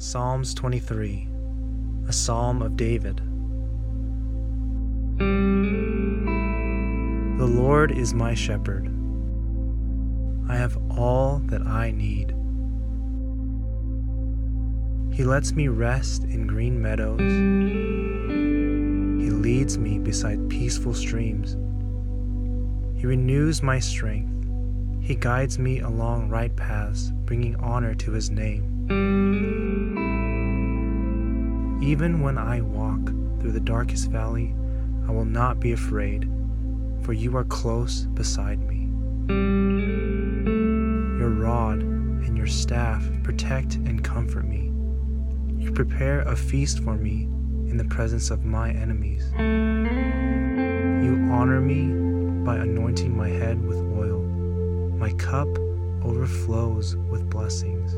Psalms 23, a psalm of David. The Lord is my shepherd. I have all that I need. He lets me rest in green meadows. He leads me beside peaceful streams. He renews my strength. He guides me along right paths, bringing honor to his name. Even when I walk through the darkest valley, I will not be afraid, for you are close beside me. Your rod and your staff protect and comfort me. You prepare a feast for me in the presence of my enemies. You honor me by anointing my head with oil. My cup overflows with blessings.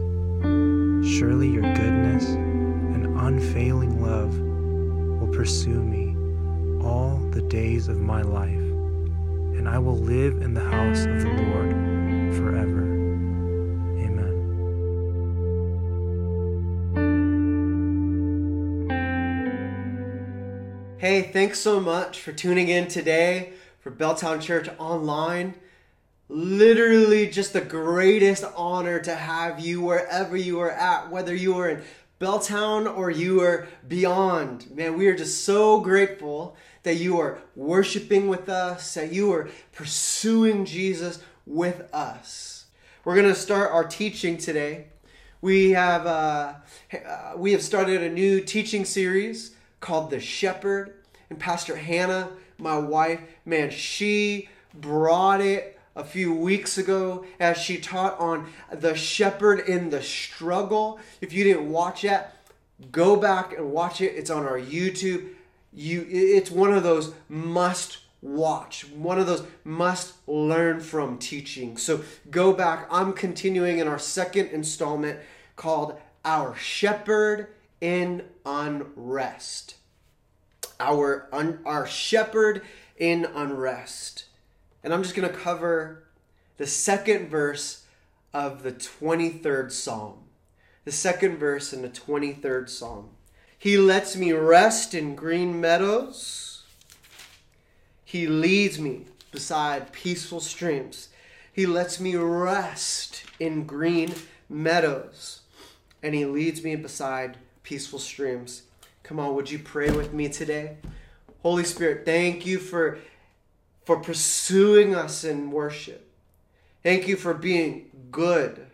Surely your goodness and unfailing love will pursue me all the days of my life, and I will live in the house of the Lord forever. Amen. Hey, thanks so much for tuning in today for Belltown Church Online. Literally, just the greatest honor to have you wherever you are at, whether you are in Belltown or you are beyond. Man, we are just so grateful that you are worshiping with us, that you are pursuing Jesus with us. We're going to start our teaching today. We have uh, uh, we have started a new teaching series called The Shepherd. And Pastor Hannah, my wife, man, she brought it a few weeks ago as she taught on the shepherd in the struggle. If you didn't watch that, go back and watch it. It's on our YouTube. You it's one of those must watch, one of those must learn from teaching. So go back. I'm continuing in our second installment called Our Shepherd in Unrest our un, our shepherd in unrest. And I'm just going to cover the second verse of the 23rd Psalm. The second verse in the 23rd Psalm. He lets me rest in green meadows. He leads me beside peaceful streams. He lets me rest in green meadows. And he leads me beside peaceful streams. Come on, would you pray with me today? Holy Spirit, thank you for for pursuing us in worship. Thank you for being good.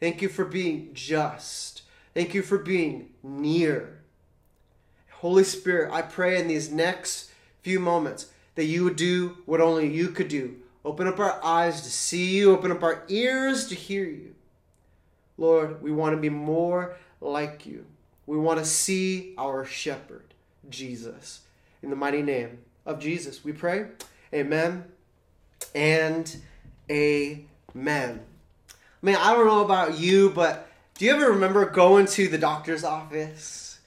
Thank you for being just. Thank you for being near. Holy Spirit, I pray in these next few moments that you would do what only you could do. Open up our eyes to see you, open up our ears to hear you. Lord, we want to be more like you. We want to see our shepherd, Jesus. In the mighty name of Jesus, we pray. Amen and amen. I mean, I don't know about you, but do you ever remember going to the doctor's office?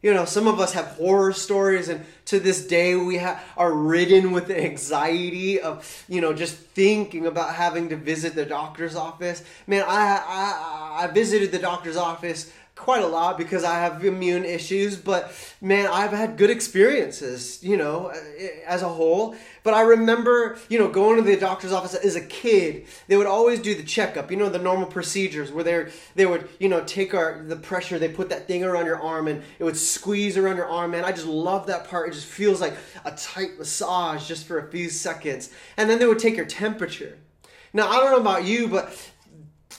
You know, some of us have horror stories, and to this day, we ha- are ridden with the anxiety of, you know, just thinking about having to visit the doctor's office. Man, I, I, I visited the doctor's office quite a lot because I have immune issues, but man, I've had good experiences, you know, eh, as a whole. But I remember, you know, going to the doctor's office as a kid, they would always do the checkup, you know, the normal procedures where they they would, you know, take our the pressure, they put that thing around your arm and it would squeeze around your arm, man. I just love that part. It just feels like a tight massage just for a few seconds. And then they would take your temperature. Now, I don't know about you, but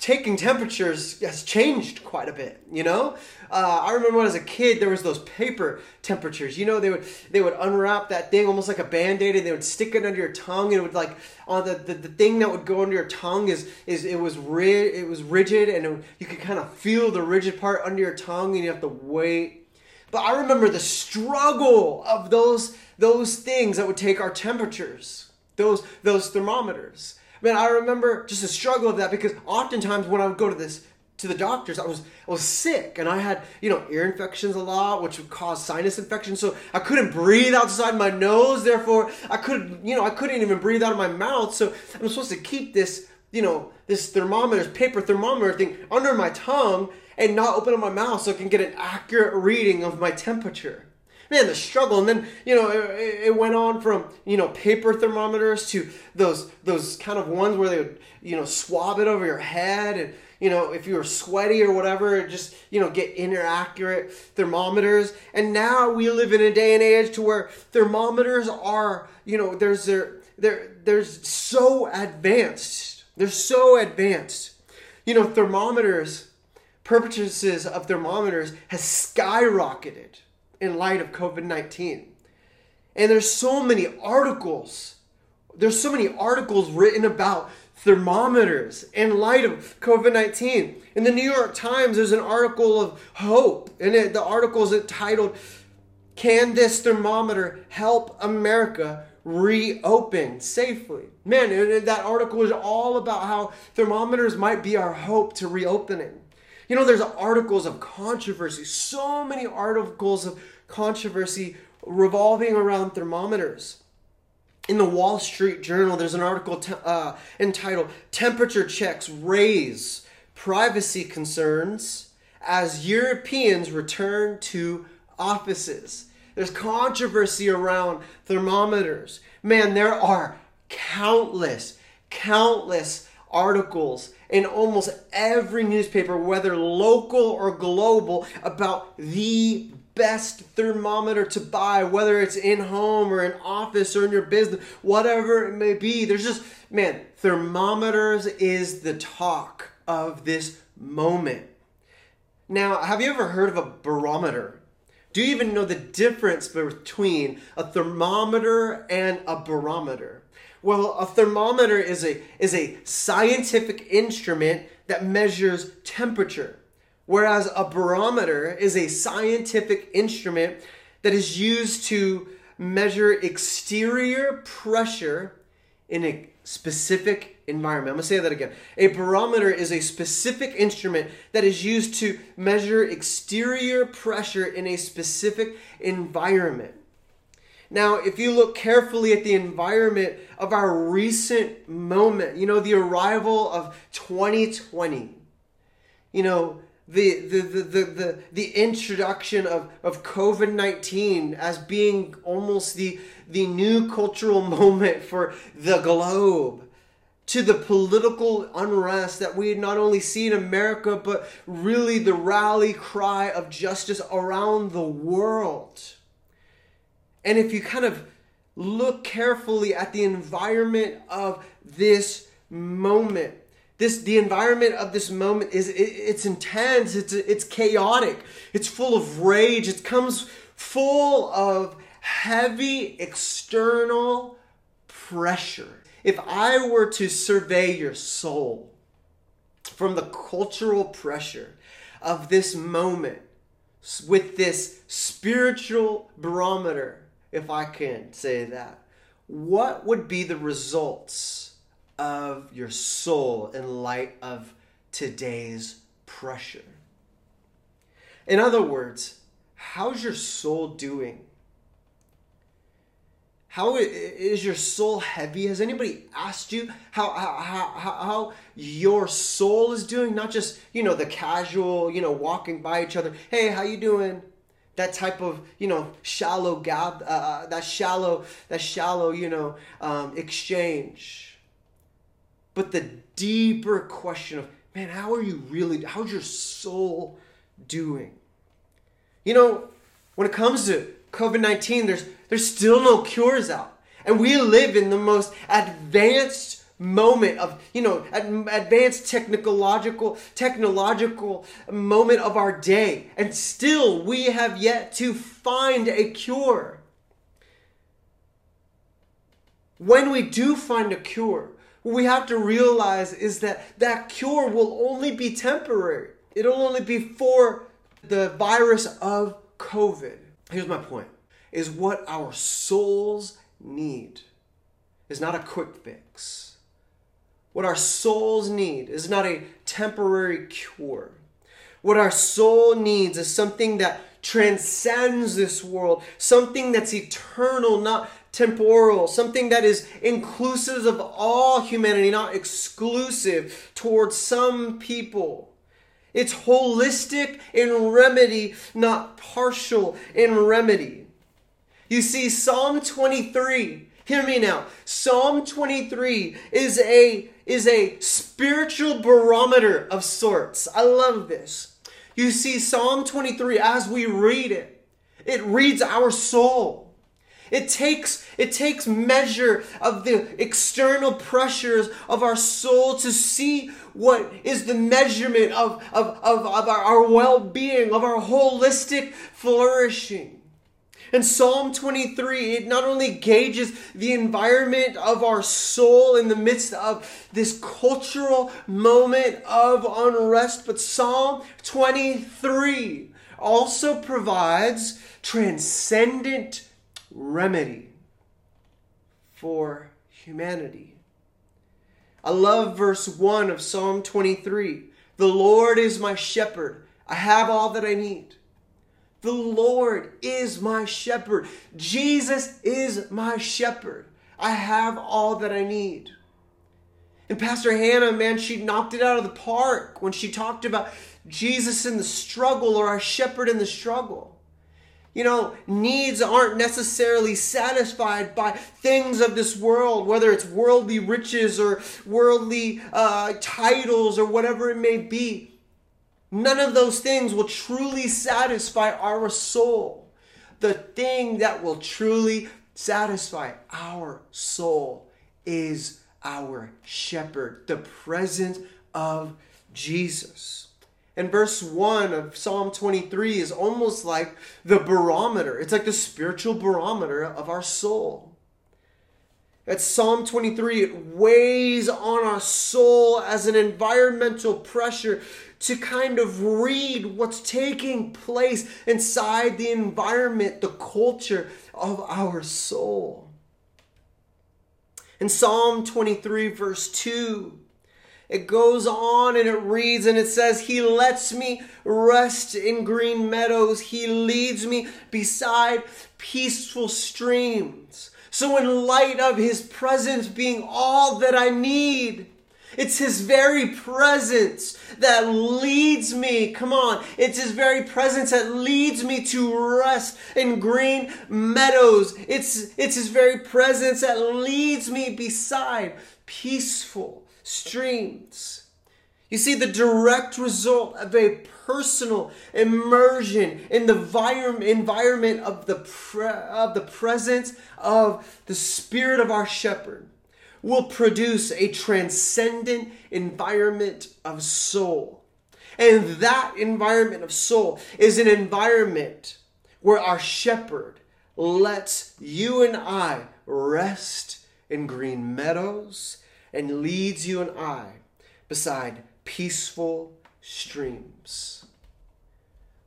taking temperatures has changed quite a bit you know? Uh, i remember when as a kid there was those paper temperatures you know they would they would unwrap that thing almost like a band-aid and they would stick it under your tongue and it would like on the, the, the thing that would go under your tongue is is it was ri- it was rigid and it, you could kind of feel the rigid part under your tongue and you have to wait. But i remember the struggle of those those things that would take our temperatures those those thermometers man, I remember just the struggle of that because oftentimes when I would go to this to the doctors, I was I was sick and I had you know ear infections a lot, which would cause sinus infections. So I couldn't breathe outside my nose. Therefore, I could you know I couldn't even breathe out of my mouth. So I'm supposed to keep this you know, this thermometer, paper thermometer thing under my tongue and not open up my mouth so I can get an accurate reading of my temperature. Man, the struggle, and then you know it, it went on from you know paper thermometers to those those kind of ones where they would you know swab it over your head and you know, if you were sweaty or whatever, just, you know, get inaccurate thermometers. And now we live in a day and age to where thermometers are, you know, there's they're, they're, they're so advanced. They're so advanced. You know, thermometers, purchases of thermometers has skyrocketed in light of COVID 19. And there's so many articles. There's so many articles written about thermometers in light of COVID 19. In the New York Times, there's an article of hope, and it, the article is titled, Can This Thermometer Help America Reopen Safely? Man, that article is all about how thermometers might be our hope to reopening. You know, there's articles of controversy, so many articles of controversy revolving around thermometers in the Wall Street Journal, there's an article t- uh, entitled Temperature Checks Raise Privacy Concerns as Europeans Return to Offices. There's controversy around thermometers. Man, there are countless, countless articles in almost every newspaper, whether local or global, about the best thermometer to buy, whether it's in home or in office or in your business, whatever it may be. There's just, man, thermometers is the talk of this moment. Now, have you ever heard of a barometer? Do you even know the difference between a thermometer and a barometer? Well, a thermometer is a, is a scientific instrument that measures temperature whereas a barometer is a scientific instrument that is used to measure exterior pressure in a specific environment. I'm to say that again. A barometer is a specific instrument that is used to measure exterior pressure in a specific environment. Now, if you look carefully at the environment of our recent moment, you know, the arrival of 2020, you know, the the the the, the, the introduction of, of COVID nineteen as being almost the the new cultural moment for the globe to the political unrest that we not only see in America, but really the rally cry of justice around the world. And if you kind of look carefully at the environment of this moment, this the environment of this moment is it, it's intense it's it's chaotic it's full of rage it comes full of heavy external pressure. If i were to survey your soul from the cultural pressure of this moment with this spiritual barometer if i can say that what would be the results of your soul in light of today's pressure. In other words, how's your soul doing? How is your soul heavy? Has anybody asked you how, how, how, how your soul is doing? Not just, you know, the casual, you know, walking by each other. Hey, how you doing? That type of, you know, shallow gab, uh, uh that shallow, that shallow, you know, um, exchange but the deeper question of, man, how are you really, how's your soul doing? You know, when it comes to COVID 19, there's, there's still no cures out. And we live in the most advanced moment of you know advanced technological technological moment of our day and still we have yet to find a cure when we do find a cure what we have to realize is that that cure will only be temporary. It'll only be for the virus of COVID. Here's my point is what our souls need is not a quick fix. What our souls need is not a temporary cure. What our soul needs is something that transcends this world, something that's eternal, not temporal, something that is inclusive of all humanity, not exclusive towards some people. It's holistic in remedy, not partial in remedy. You see, Psalm 23, hear me now. Psalm 23 is a is a spiritual barometer of sorts. I love this. You see, Psalm 23, as we read it, it reads our soul. It takes, it takes measure of the external pressures of our soul to see what is the measurement of, of, of, of our, our well being, of our holistic flourishing. And Psalm 23, it not only gauges the environment of our soul in the midst of this cultural moment of unrest, but Psalm 23 also provides transcendent remedy for humanity. I love verse 1 of Psalm 23. The Lord is my shepherd. I have all that I need. The Lord is my shepherd. Jesus is my shepherd. I have all that I need. And Pastor Hannah, man, she knocked it out of the park when she talked about Jesus in the struggle or our shepherd in the struggle. You know, needs aren't necessarily satisfied by things of this world, whether it's worldly riches or worldly uh, titles or whatever it may be. None of those things will truly satisfy our soul. The thing that will truly satisfy our soul is our shepherd, the presence of Jesus. And verse 1 of Psalm 23 is almost like the barometer. It's like the spiritual barometer of our soul. At Psalm 23, it weighs on our soul as an environmental pressure to kind of read what's taking place inside the environment, the culture of our soul. In Psalm 23, verse 2, it goes on and it reads and it says, He lets me rest in green meadows. He leads me beside peaceful streams. So, in light of His presence being all that I need, it's His very presence that leads me. Come on. It's His very presence that leads me to rest in green meadows. It's, it's His very presence that leads me beside peaceful streams. You see, the direct result of a personal immersion in the environment of the, pre- of the presence of the Spirit of our shepherd will produce a transcendent environment of soul. And that environment of soul is an environment where our shepherd lets you and I rest in green meadows and leads you and I beside peaceful streams.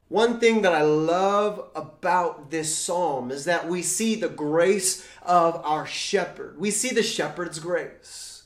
One thing that I love about this psalm is that we see the grace of our shepherd. We see the shepherd's grace.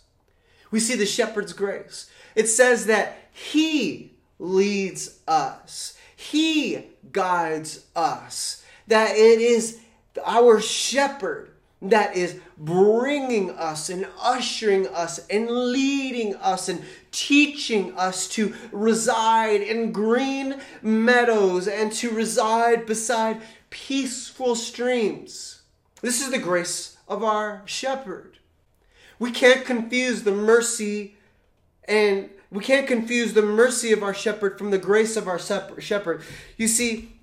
We see the shepherd's grace. It says that he leads us, he guides us, that it is our shepherd that is bringing us and ushering us and leading us and teaching us to reside in green meadows and to reside beside peaceful streams. This is the grace of our shepherd. We can't confuse the mercy and we can't confuse the mercy of our shepherd from the grace of our shepherd. You see,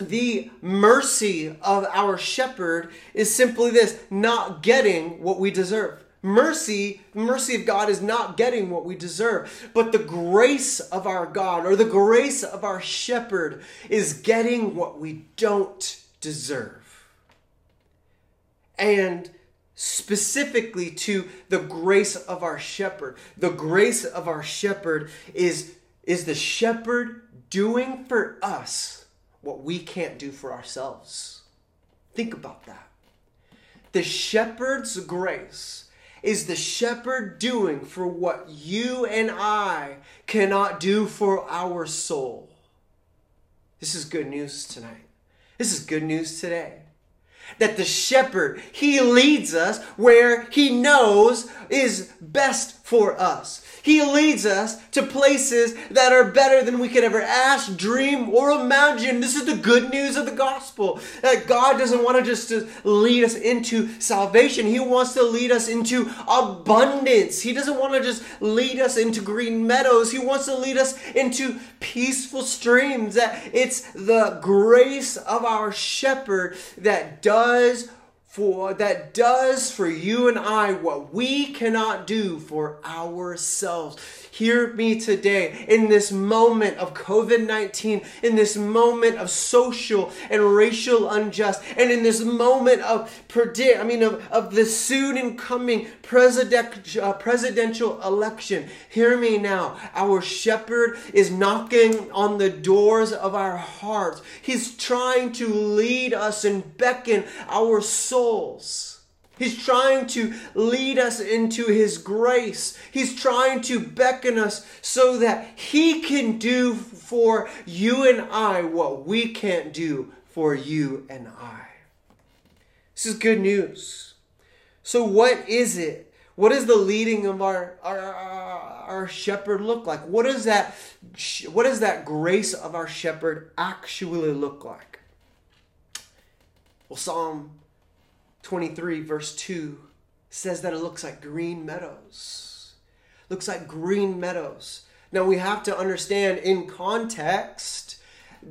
the mercy of our shepherd is simply this not getting what we deserve. Mercy, mercy of God is not getting what we deserve, but the grace of our God or the grace of our shepherd is getting what we don't deserve. And specifically to the grace of our shepherd, the grace of our shepherd is, is the shepherd doing for us what we can't do for ourselves. Think about that. The shepherd's grace is the shepherd doing for what you and I cannot do for our soul. This is good news tonight. This is good news today. that the shepherd, he leads us where he knows is best for us. He leads us to places that are better than we could ever ask, dream, or imagine. This is the good news of the gospel. That God doesn't want to just lead us into salvation. He wants to lead us into abundance. He doesn't want to just lead us into green meadows. He wants to lead us into peaceful streams. That it's the grace of our shepherd that does for that does for you and I what we cannot do for ourselves. Hear me today in this moment of COVID 19, in this moment of social and racial unjust, and in this moment of predict, I mean, of, of the soon incoming president, uh, presidential election. Hear me now. Our shepherd is knocking on the doors of our hearts. He's trying to lead us and beckon our souls. He's trying to lead us into His grace. He's trying to beckon us so that He can do for you and I what we can't do for you and I. This is good news. So, what is it? What does the leading of our, our, our shepherd look like? What does that what does that grace of our shepherd actually look like? Well, Psalm 23, verse 2 says that it looks like green meadows. Looks like green meadows. Now we have to understand in context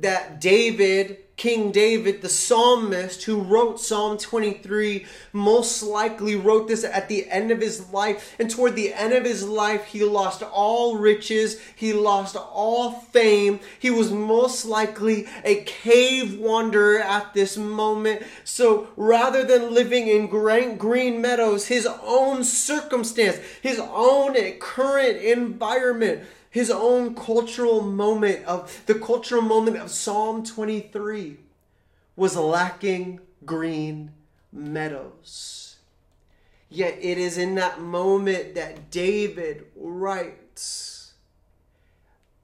that David King David, the psalmist who wrote Psalm 23, most likely wrote this at the end of his life. And toward the end of his life, he lost all riches, he lost all fame. He was most likely a cave wanderer at this moment. So rather than living in green meadows, his own circumstance, his own current environment, his own cultural moment of the cultural moment of Psalm 23 was lacking green meadows. Yet it is in that moment that David writes,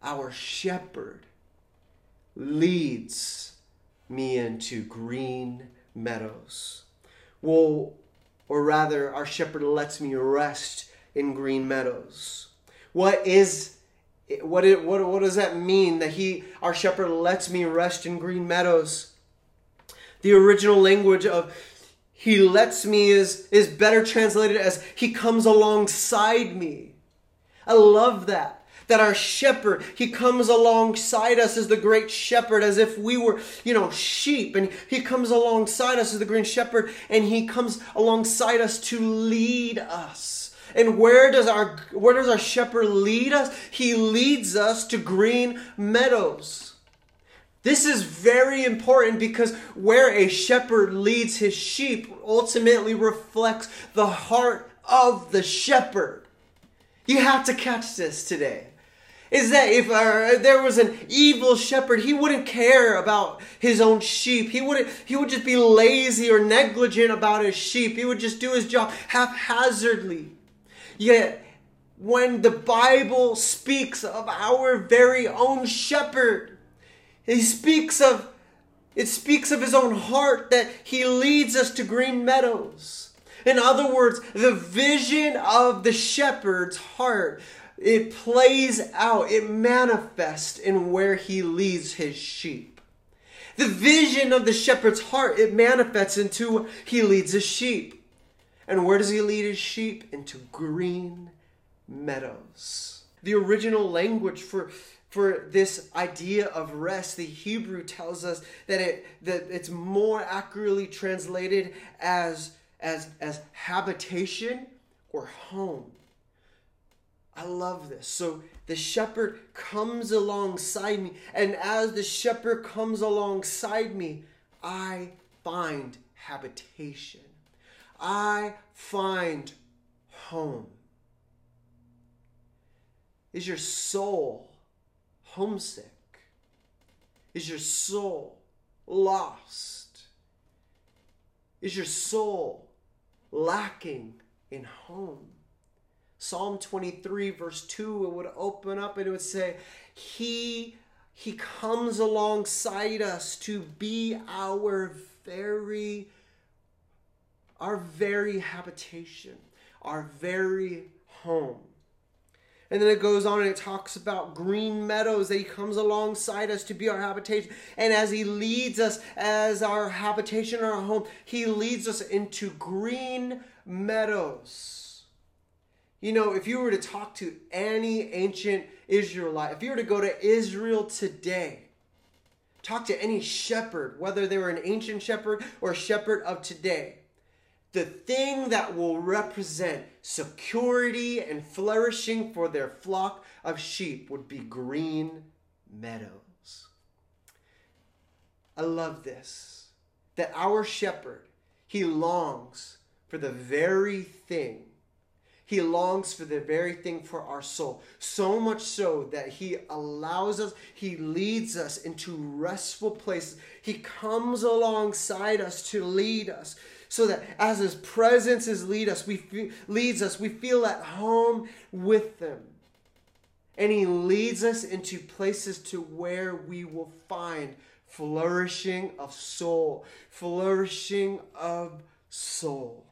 Our shepherd leads me into green meadows. Well, or rather, our shepherd lets me rest in green meadows. What is what, it, what, what does that mean that he, our shepherd, lets me rest in green meadows? The original language of he lets me is, is better translated as he comes alongside me. I love that. That our shepherd, he comes alongside us as the great shepherd, as if we were, you know, sheep. And he comes alongside us as the green shepherd, and he comes alongside us to lead us and where does our where does our shepherd lead us? He leads us to green meadows. This is very important because where a shepherd leads his sheep ultimately reflects the heart of the shepherd. You have to catch this today. Is that if uh, there was an evil shepherd, he wouldn't care about his own sheep. He wouldn't. He would just be lazy or negligent about his sheep. He would just do his job haphazardly. Yet, when the Bible speaks of our very own shepherd, he speaks of it speaks of his own heart that he leads us to green meadows. In other words, the vision of the shepherd's heart, it plays out, it manifests in where he leads his sheep. The vision of the shepherd's heart, it manifests into he leads his sheep. And where does he lead his sheep? Into green meadows. The original language for for this idea of rest, the Hebrew tells us that it that it's more accurately translated as as as habitation or home. I love this. So the shepherd comes alongside me, and as the shepherd comes alongside me, I find habitation. I find home? Is your soul homesick? Is your soul lost? Is your soul lacking in home? Psalm 23, verse 2, it would open up and it would say, He he comes alongside us to be our very our very habitation, our very home. And then it goes on and it talks about green meadows that he comes alongside us to be our habitation. And as he leads us as our habitation, our home, he leads us into green meadows. You know, if you were to talk to any ancient Israelite, if you were to go to Israel today, talk to any shepherd, whether they were an ancient shepherd or shepherd of today, the thing that will represent security and flourishing for their flock of sheep would be green meadows. I love this that our shepherd, he longs for the very thing. He longs for the very thing for our soul. So much so that he allows us, he leads us into restful places. He comes alongside us to lead us so that as his presence is lead us, we leads us, we feel at home with them. And he leads us into places to where we will find flourishing of soul, flourishing of soul.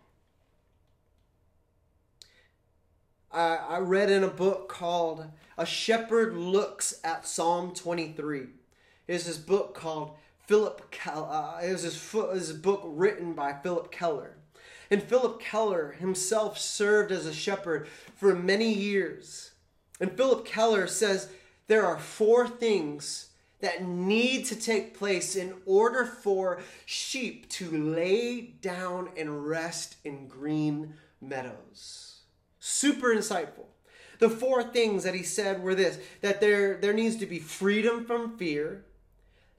I, I read in a book called A Shepherd Looks at Psalm 23. It's this book called Phillip Keller. Uh, it was his, his book written by Phillip Keller. And Phillip Keller himself served as a shepherd for many years. And Phillip Keller says there are four things that need to take place in order for sheep to lay down and rest in green meadows. Super insightful. The four things that he said were this that there, there needs to be freedom from fear,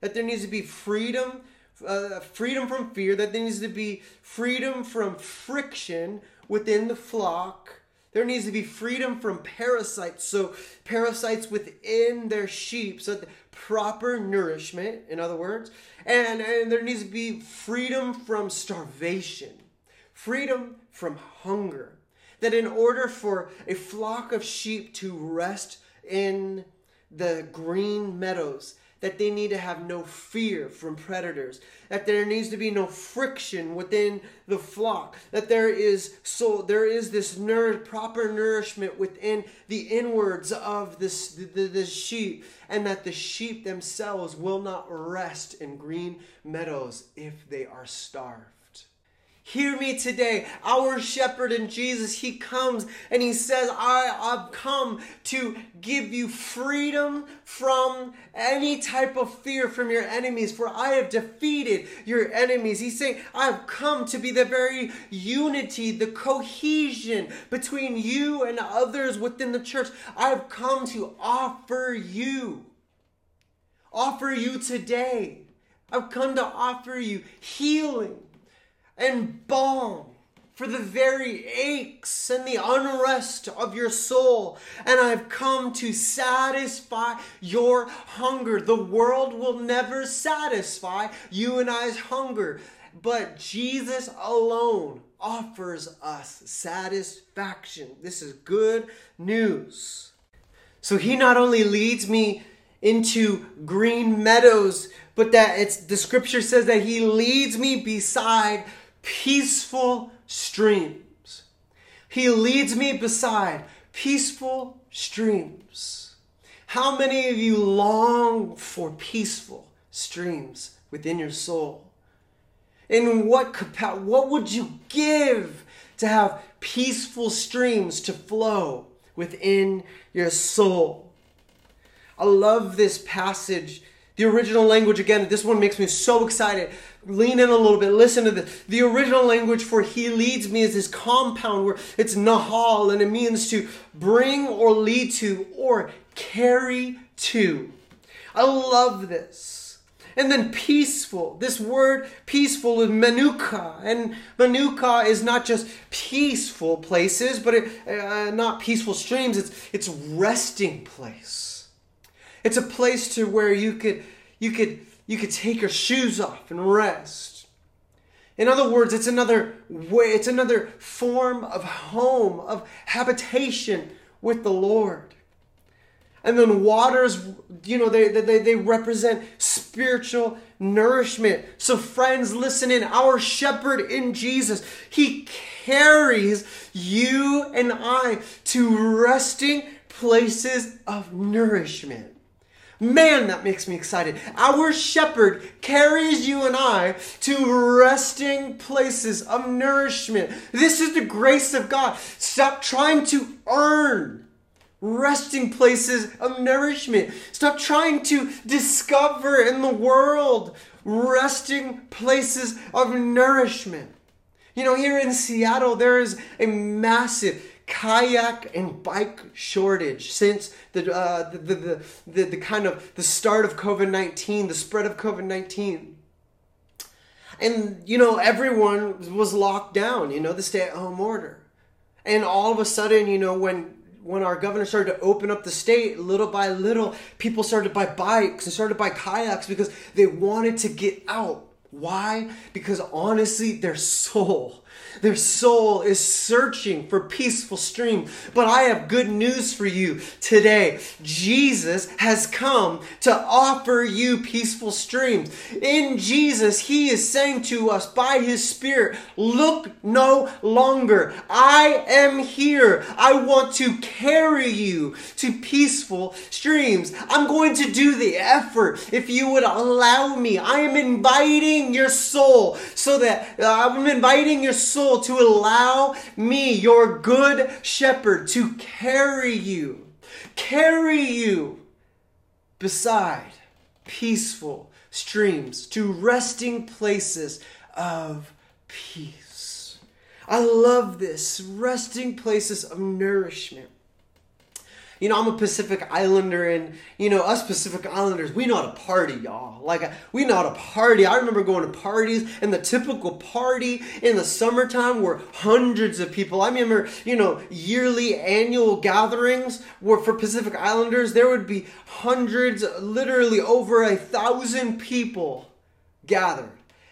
that there needs to be freedom uh, freedom from fear that there needs to be freedom from friction within the flock. There needs to be freedom from parasites. So parasites within their sheep so proper nourishment in other words. And, and there needs to be freedom from starvation freedom from hunger. That in order for a flock of sheep to rest in the green meadows that they need to have no fear from predators, that there needs to be no friction within the flock, that there is so there is this nour- proper nourishment within the inwards of this the, the, the sheep, and that the sheep themselves will not rest in green meadows if they are starved. Hear me today. Our shepherd in Jesus, he comes and he says, I, I've come to give you freedom from any type of fear from your enemies, for I have defeated your enemies. He's saying, I've come to be the very unity, the cohesion between you and others within the church. I've come to offer you, offer you today. I've come to offer you healing and balm for the very aches and the unrest of your soul. And I've come to satisfy your hunger. The world will never satisfy you and I's hunger, but Jesus alone offers us satisfaction. This is good news. So he not only leads me into green meadows, but that it's the scripture says that he leads me beside peaceful streams. He leads me beside peaceful streams. How many of you long for peaceful streams within your soul? In what what would you give to have peaceful streams to flow within your soul? I love this passage the original language, again, this one makes me so excited. Lean in a little bit, listen to this. The original language for he leads me is this compound where it's nahal and it means to bring or lead to or carry to. I love this. And then peaceful. This word peaceful is manuka. And manuka is not just peaceful places, but it, uh, not peaceful streams. It's, it's resting place. It's a place to where you could you could you could take your shoes off and rest. In other words, it's another way, it's another form of home, of habitation with the Lord. And then waters, you know, they, they, they represent spiritual nourishment. So, friends, listen in. Our shepherd in Jesus, he carries you and I to resting places of nourishment. Man, that makes me excited. Our shepherd carries you and I to resting places of nourishment. This is the grace of God. Stop trying to earn resting places of nourishment. Stop trying to discover in the world resting places of nourishment. You know, here in Seattle, there is a massive kayak and bike shortage since the, uh, the, the, the, the, kind of the start of COVID-19, the spread of COVID-19. And, you know, everyone was locked down, you know, the stay-at-home order. And all of a sudden, you know, when when our governor started to open up the state little by little, people started to buy bikes and started to buy kayaks because they wanted to get out. Why? Because honestly, their soul their soul is searching for peaceful stream. But I have good news for you today. Jesus has come to offer you peaceful streams. In Jesus, He is saying to us by His Spirit, look no longer. I am here. I want to carry you to peaceful streams. I'm going to do the effort if you would allow me. I am inviting your soul so that uh, I'm inviting your soul soul to allow me, your good shepherd, to carry you, carry you beside peaceful streams to resting places of peace. I love this resting places of nourishment you know, I'm a Pacific Islander, and you know, us Pacific Islanders, we know how to party, y'all. Like we know how to party. I remember going to parties, and the typical party in the summertime were hundreds of people. I remember, you know, yearly annual gatherings were for Pacific Islanders. There would be hundreds, literally over a thousand people gathered.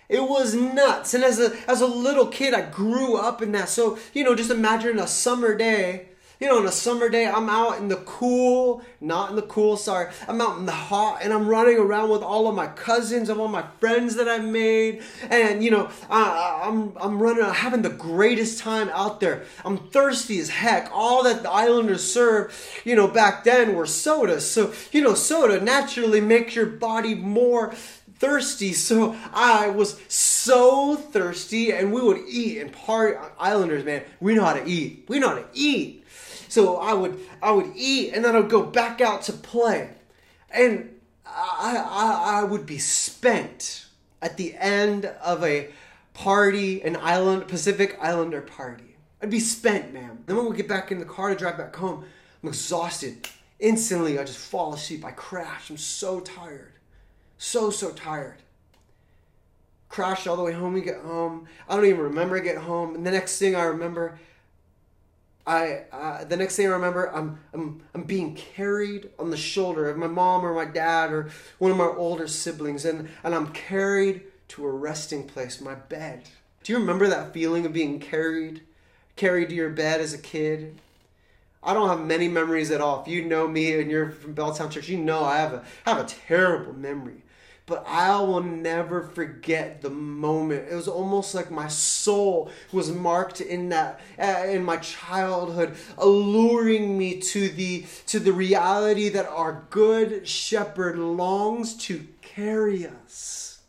It was nuts. And as a as a little kid, I grew up in that. So, you know, just imagine a summer day you know, on a summer day, I'm out in the cool, not in the cool, sorry. I'm out in the hot and I'm running around with all of my cousins and all my friends that I've made. And, you know, I, I'm, I'm running, having the greatest time out there. I'm thirsty as heck. All that the Islanders served, you know, back then were sodas. So, you know, soda naturally makes your body more thirsty. So I was so thirsty, and we would eat and party. Islanders, man, we know how to eat. We know how to eat. So I would I would eat and then I would go back out to play. And I, I, I would be spent at the end of a party, an island Pacific Islander party. I'd be spent, man. Then when we get back in the car to drive back home, I'm exhausted. Instantly, I just fall asleep. I crash. I'm so tired. So, so tired. Crashed all the way home. We get home. I don't even remember I get home. And the next thing I remember I uh, the next thing I remember, I'm I'm I'm being carried on the shoulder of my mom or my dad or one of my older siblings, and and I'm carried to a resting place, my bed. Do you remember that feeling of being carried, carried to your bed as a kid? I don't have many memories at all. If you know me and you're from Belltown Church, you know I have a I have a terrible memory but I will never forget the moment. It was almost like my soul was marked in that uh, in my childhood, alluring me to the to the reality that our good shepherd longs to carry us.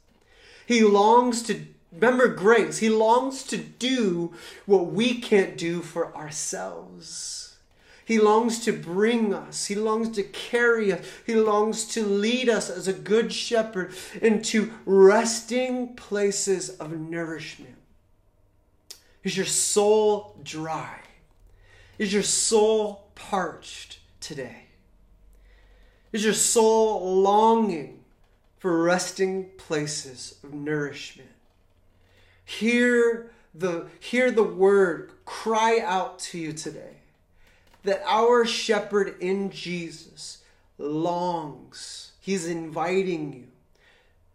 He longs to remember grace. He longs to do what we can't do for ourselves. He longs to bring us. He longs to carry us. He longs to lead us as a good shepherd into resting places of nourishment. Is your soul dry? Is your soul parched today? Is your soul longing for resting places of nourishment? Hear the, hear the word cry out to you today that our shepherd in Jesus longs. He's inviting you.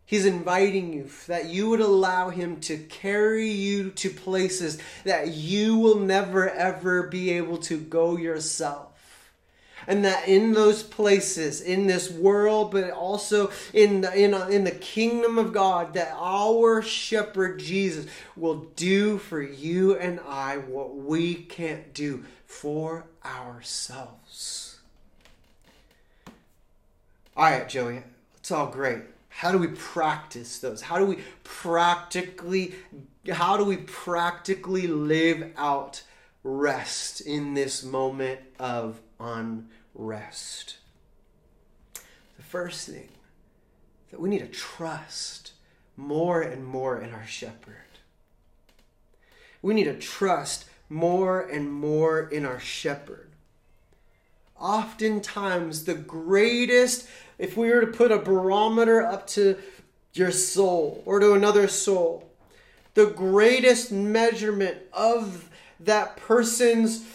He's inviting you that you would allow him to carry you to places that you will never ever be able to go yourself. And that in those places in this world but also in the, in, in the kingdom of god that our shepherd jesus will do for you and i what we can't do for ourselves. All right joey it's all great. How do we practice those? How do we practically how do we practically live out rest in this moment of unrest. The first thing that we need to trust more and more in our shepherd. We need to trust more and more in our shepherd. Oftentimes, the greatest, if we were to put a barometer up to your soul or to another soul, the greatest measurement of that person's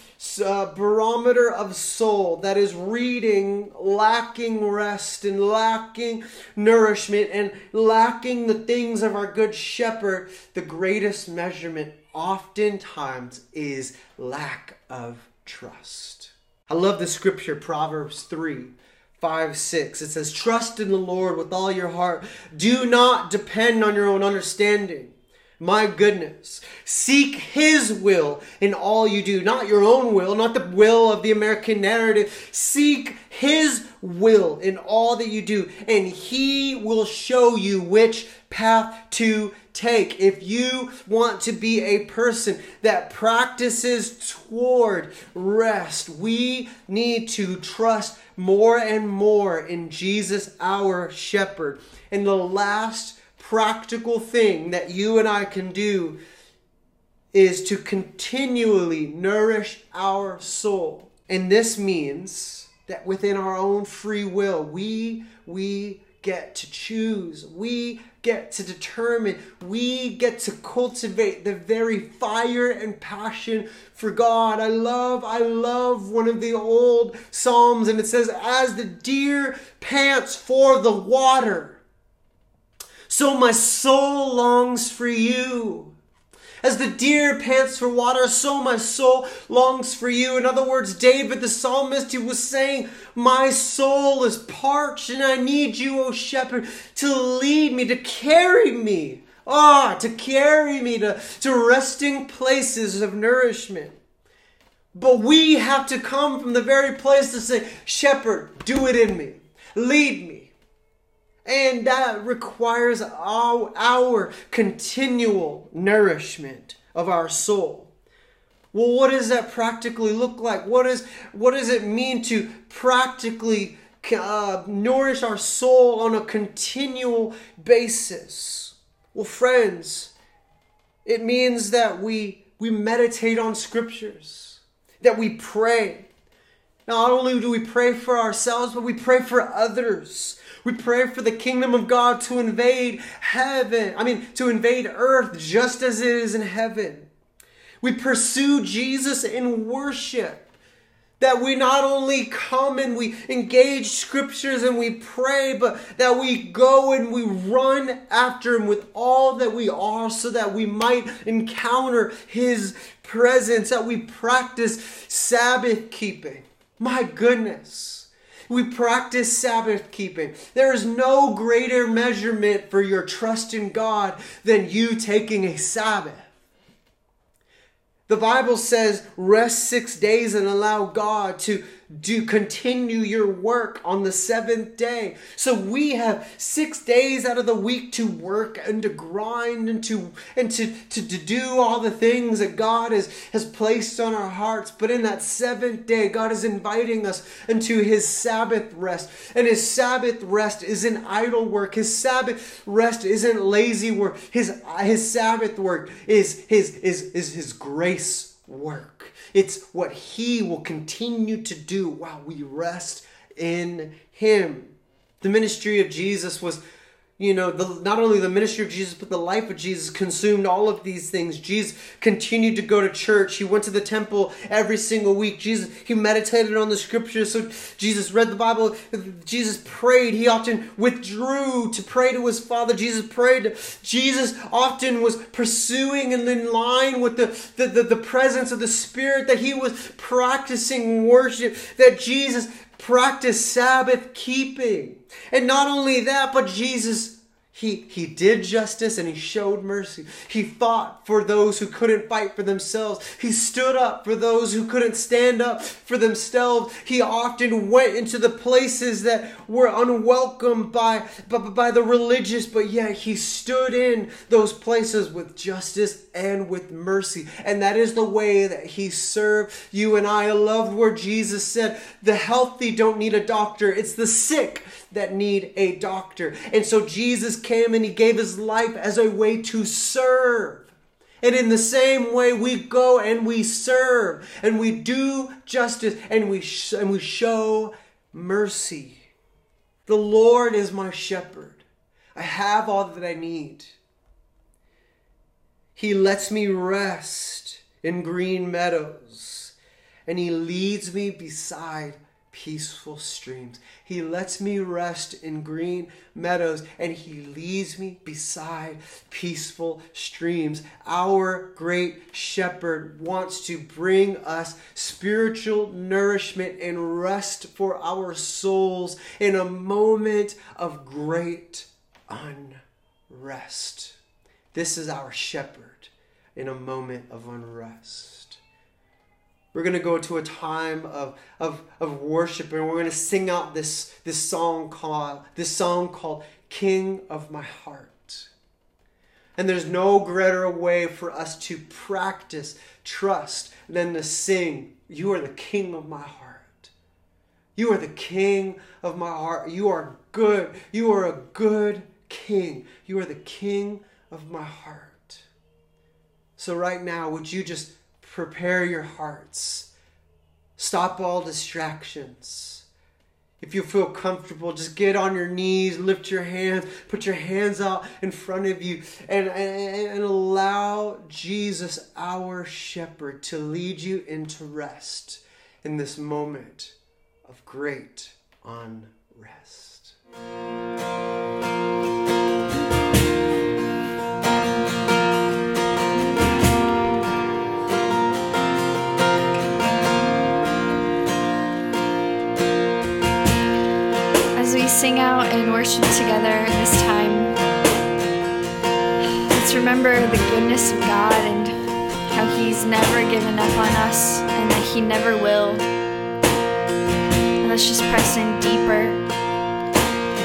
uh, barometer of soul that is reading, lacking rest and lacking nourishment and lacking the things of our good shepherd, the greatest measurement oftentimes is lack of trust. I love the scripture, Proverbs 3. 5 6. It says, Trust in the Lord with all your heart. Do not depend on your own understanding. My goodness. Seek His will in all you do, not your own will, not the will of the American narrative. Seek His will in all that you do, and He will show you which path to take. If you want to be a person that practices toward rest, we need to trust more and more in Jesus, our shepherd. And the last practical thing that you and I can do is to continually nourish our soul. And this means that within our own free will, we we get to choose. We get to determine. We get to cultivate the very fire and passion for God. I love, I love one of the old Psalms, and it says, As the deer pants for the water, so my soul longs for you. As the deer pants for water, so my soul longs for you. In other words, David the psalmist, he was saying, My soul is parched, and I need you, O shepherd, to lead me, to carry me. Ah, to carry me to, to resting places of nourishment. But we have to come from the very place to say, Shepherd, do it in me. Lead me. And that requires our, our continual nourishment of our soul. Well, what does that practically look like? What, is, what does it mean to practically uh, nourish our soul on a continual basis? Well, friends, it means that we, we meditate on scriptures, that we pray. Not only do we pray for ourselves, but we pray for others we pray for the kingdom of God to invade heaven. I mean, to invade earth just as it is in heaven. We pursue Jesus in worship. That we not only come and we engage scriptures and we pray, but that we go and we run after Him with all that we are so that we might encounter His presence, that we practice Sabbath keeping. My goodness. We practice Sabbath keeping. There is no greater measurement for your trust in God than you taking a Sabbath. The Bible says, rest six days and allow God to do continue your work on the seventh day. So we have six days out of the week to work and to grind and to and to, to, to do all the things that God has, has placed on our hearts. But in that seventh day, God is inviting us into his Sabbath rest. And his Sabbath rest isn't idle work. His Sabbath rest isn't lazy work. His his Sabbath work is his is, is his grace work. It's what He will continue to do while we rest in Him. The ministry of Jesus was you know, the, not only the ministry of Jesus, but the life of Jesus consumed all of these things. Jesus continued to go to church. He went to the temple every single week. Jesus, he meditated on the scriptures. So Jesus read the Bible. Jesus prayed. He often withdrew to pray to his Father. Jesus prayed. Jesus often was pursuing and in line with the, the, the, the presence of the Spirit, that he was practicing worship, that Jesus practice Sabbath keeping. And not only that, but Jesus he, he did justice and he showed mercy. He fought for those who couldn't fight for themselves. He stood up for those who couldn't stand up for themselves. He often went into the places that were unwelcome by, by, by the religious, but yet he stood in those places with justice and with mercy. And that is the way that he served you and I. I loved where Jesus said, The healthy don't need a doctor, it's the sick that need a doctor. And so Jesus came and he gave his life as a way to serve. And in the same way, we go and we serve and we do justice and we, sh- and we show mercy. The Lord is my shepherd. I have all that I need. He lets me rest in green meadows and he leads me beside peaceful streams. He lets me rest in green meadows and he leads me beside peaceful streams. Our great shepherd wants to bring us spiritual nourishment and rest for our souls in a moment of great unrest. This is our shepherd in a moment of unrest. We're going to go to a time of, of, of worship and we're going to sing out this, this song called this song called King of My Heart. And there's no greater way for us to practice trust than to sing, You are the King of my heart. You are the King of my heart. You are good. You are a good King. You are the King of my heart. So, right now, would you just prepare your hearts. Stop all distractions. If you feel comfortable, just get on your knees, lift your hands, put your hands out in front of you, and, and, and allow Jesus, our shepherd, to lead you into rest in this moment of great unrest. Sing out and worship together this time, let's remember the goodness of God and how He's never given up on us and that He never will. And let's just press in deeper.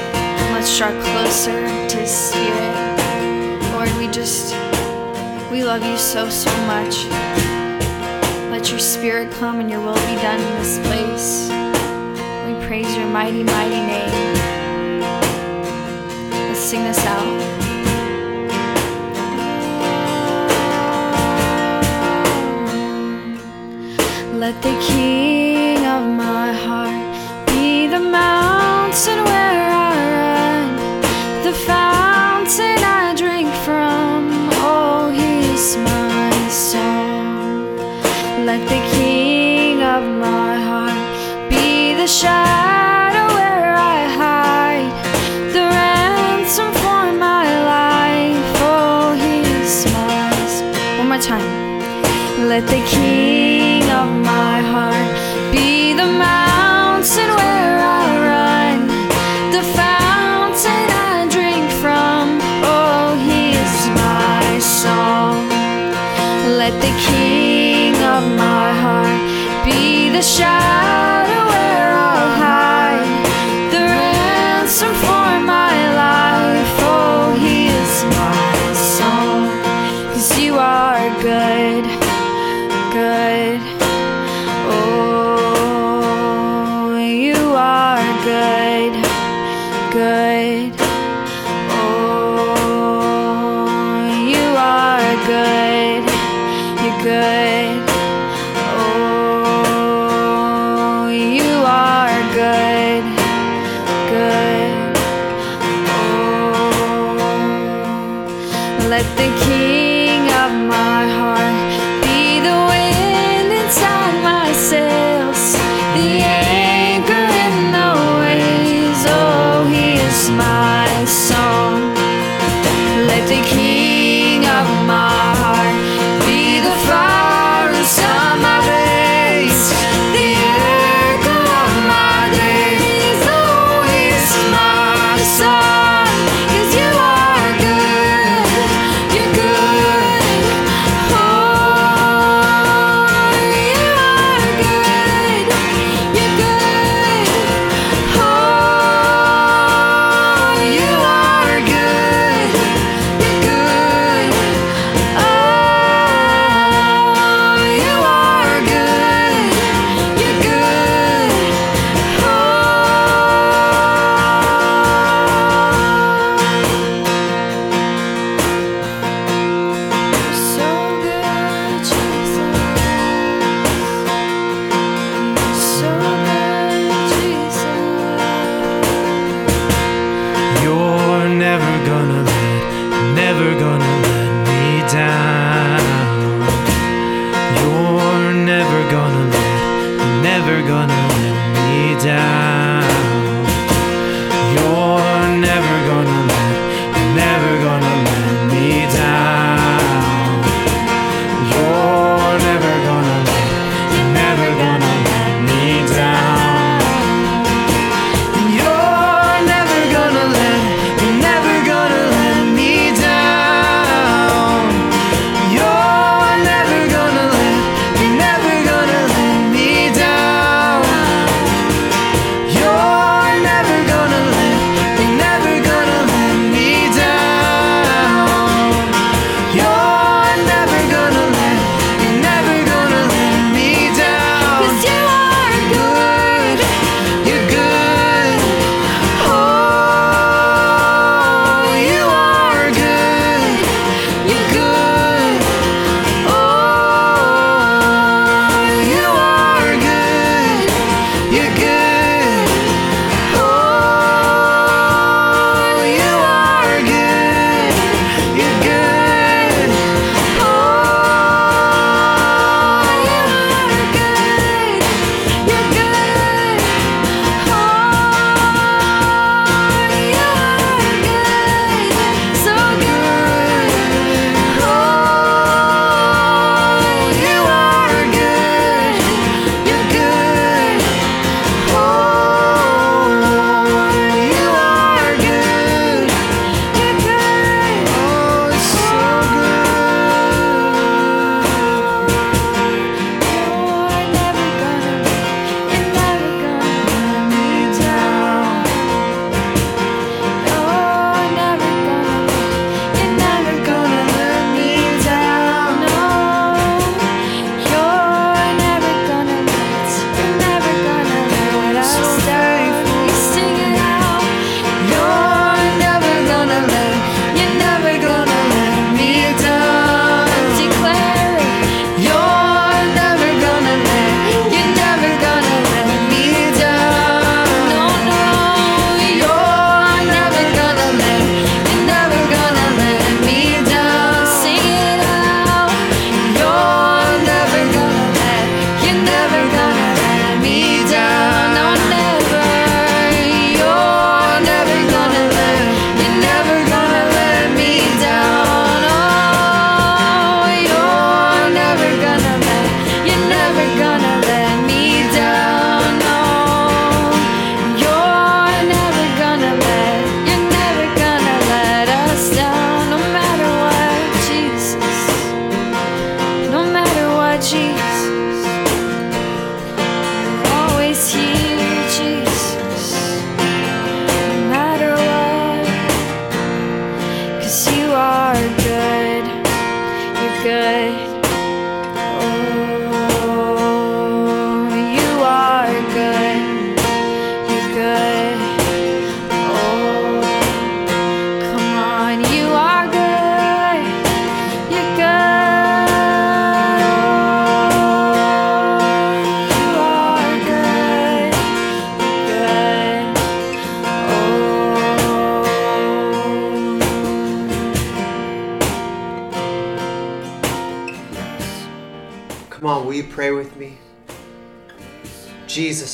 And let's draw closer to His Spirit. Lord, we just, we love you so, so much. Let your Spirit come and your will be done in this place We praise your mighty, mighty name. Sing this out. Let the King of my heart be the mountain where I run, the fountain I drink from. Oh, he's my song. Let the King of my heart be the shadow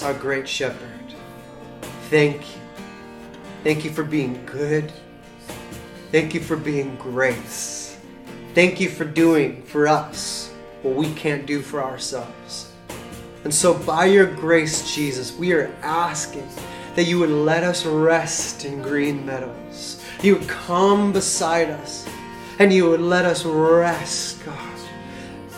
Our great shepherd, thank you. Thank you for being good. Thank you for being grace. Thank you for doing for us what we can't do for ourselves. And so, by your grace, Jesus, we are asking that you would let us rest in green meadows. You would come beside us and you would let us rest, God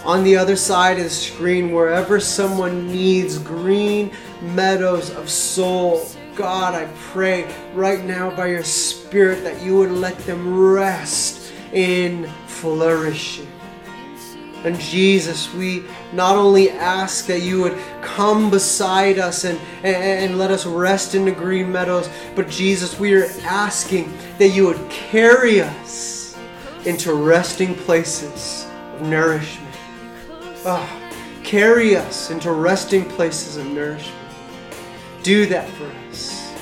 on the other side of the screen, wherever someone needs green meadows of soul, God, I pray right now by your Spirit that you would let them rest in flourishing. And Jesus, we not only ask that you would come beside us and, and, and let us rest in the green meadows, but Jesus, we are asking that you would carry us into resting places of nourishment. Ah, carry us into resting places of nourishment. Do that for us.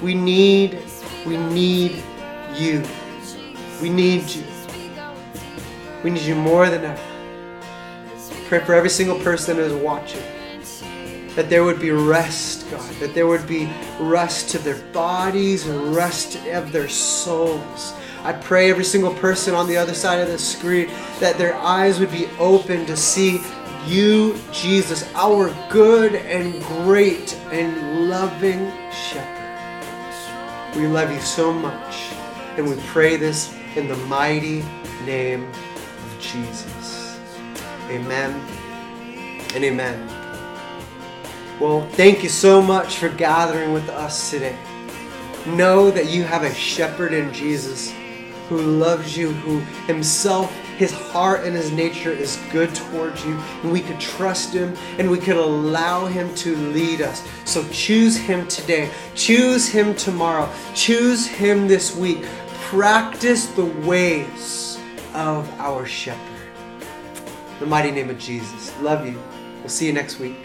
We need, we need you. We need you. We need you more than ever. Pray for every single person that is watching. That there would be rest, God. That there would be rest to their bodies and rest of their souls. I pray every single person on the other side of the screen that their eyes would be open to see you, Jesus, our good and great and loving shepherd. We love you so much, and we pray this in the mighty name of Jesus. Amen and amen. Well, thank you so much for gathering with us today. Know that you have a shepherd in Jesus who loves you, who himself, his heart and his nature is good towards you, and we could trust him and we could allow him to lead us. So choose him today, choose him tomorrow, choose him this week. Practice the ways of our shepherd. In the mighty name of Jesus. Love you. We'll see you next week.